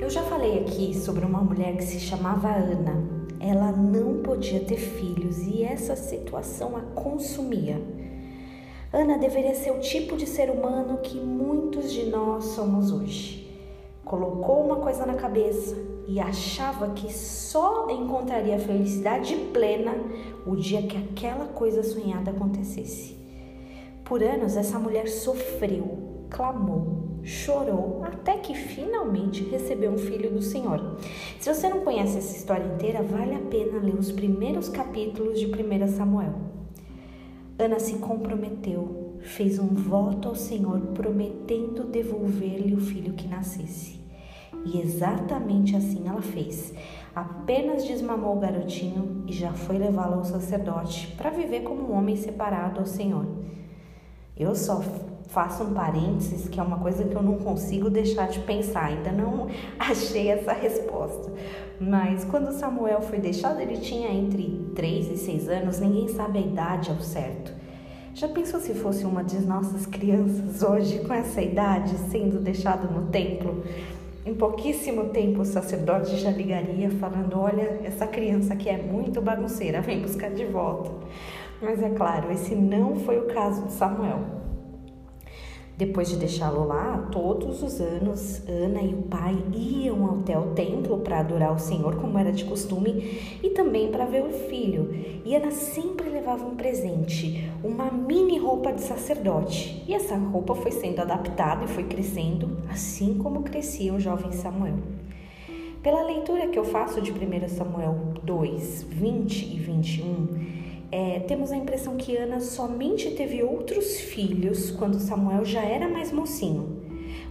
Eu já falei aqui sobre uma mulher que se chamava Ana. Ela não podia ter filhos e essa situação a consumia. Ana deveria ser o tipo de ser humano que muitos de nós somos hoje. Colocou uma coisa na cabeça e achava que só encontraria felicidade plena o dia que aquela coisa sonhada acontecesse. Por anos, essa mulher sofreu, clamou, chorou, até que finalmente recebeu um filho do Senhor. Se você não conhece essa história inteira, vale a pena ler os primeiros capítulos de 1 Samuel. Ana se comprometeu, fez um voto ao Senhor, prometendo devolver-lhe o filho que nascesse. E exatamente assim ela fez. Apenas desmamou o garotinho e já foi levá-lo ao sacerdote para viver como um homem separado ao Senhor. Eu só faço um parênteses, que é uma coisa que eu não consigo deixar de pensar, ainda não achei essa resposta. Mas quando Samuel foi deixado, ele tinha entre 3 e 6 anos, ninguém sabe a idade ao certo. Já pensou se fosse uma de nossas crianças hoje com essa idade sendo deixado no templo? Em pouquíssimo tempo o sacerdote já ligaria falando: Olha, essa criança aqui é muito bagunceira, vem buscar de volta. Mas é claro, esse não foi o caso de Samuel. Depois de deixá-lo lá, todos os anos, Ana e o pai iam até o templo para adorar o Senhor, como era de costume, e também para ver o filho. E Ana sempre levava um presente, uma mini roupa de sacerdote. E essa roupa foi sendo adaptada e foi crescendo, assim como crescia o jovem Samuel. Pela leitura que eu faço de 1 Samuel 2, 20 e 21, é, temos a impressão que Ana somente teve outros filhos quando Samuel já era mais mocinho.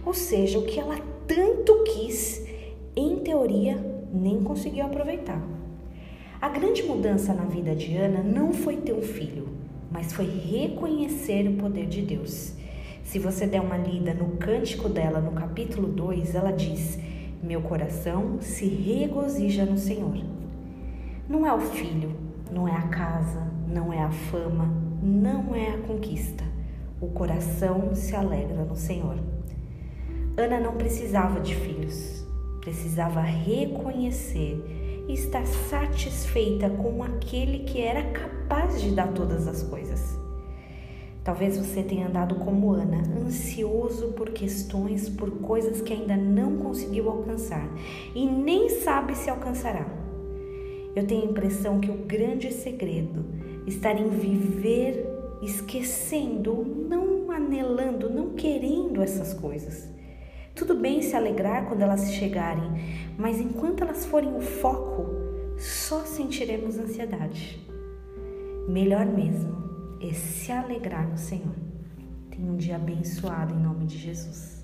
Ou seja, o que ela tanto quis, em teoria, nem conseguiu aproveitar. A grande mudança na vida de Ana não foi ter um filho, mas foi reconhecer o poder de Deus. Se você der uma lida no cântico dela, no capítulo 2, ela diz: Meu coração se regozija no Senhor. Não é o filho, não é a fama, não é a conquista. O coração se alegra no Senhor. Ana não precisava de filhos, precisava reconhecer e estar satisfeita com aquele que era capaz de dar todas as coisas. Talvez você tenha andado como Ana, ansioso por questões, por coisas que ainda não conseguiu alcançar e nem sabe se alcançará. Eu tenho a impressão que o grande segredo está em viver esquecendo, não anelando, não querendo essas coisas. Tudo bem se alegrar quando elas chegarem, mas enquanto elas forem o foco, só sentiremos ansiedade. Melhor mesmo é se alegrar no Senhor. Tenha um dia abençoado em nome de Jesus.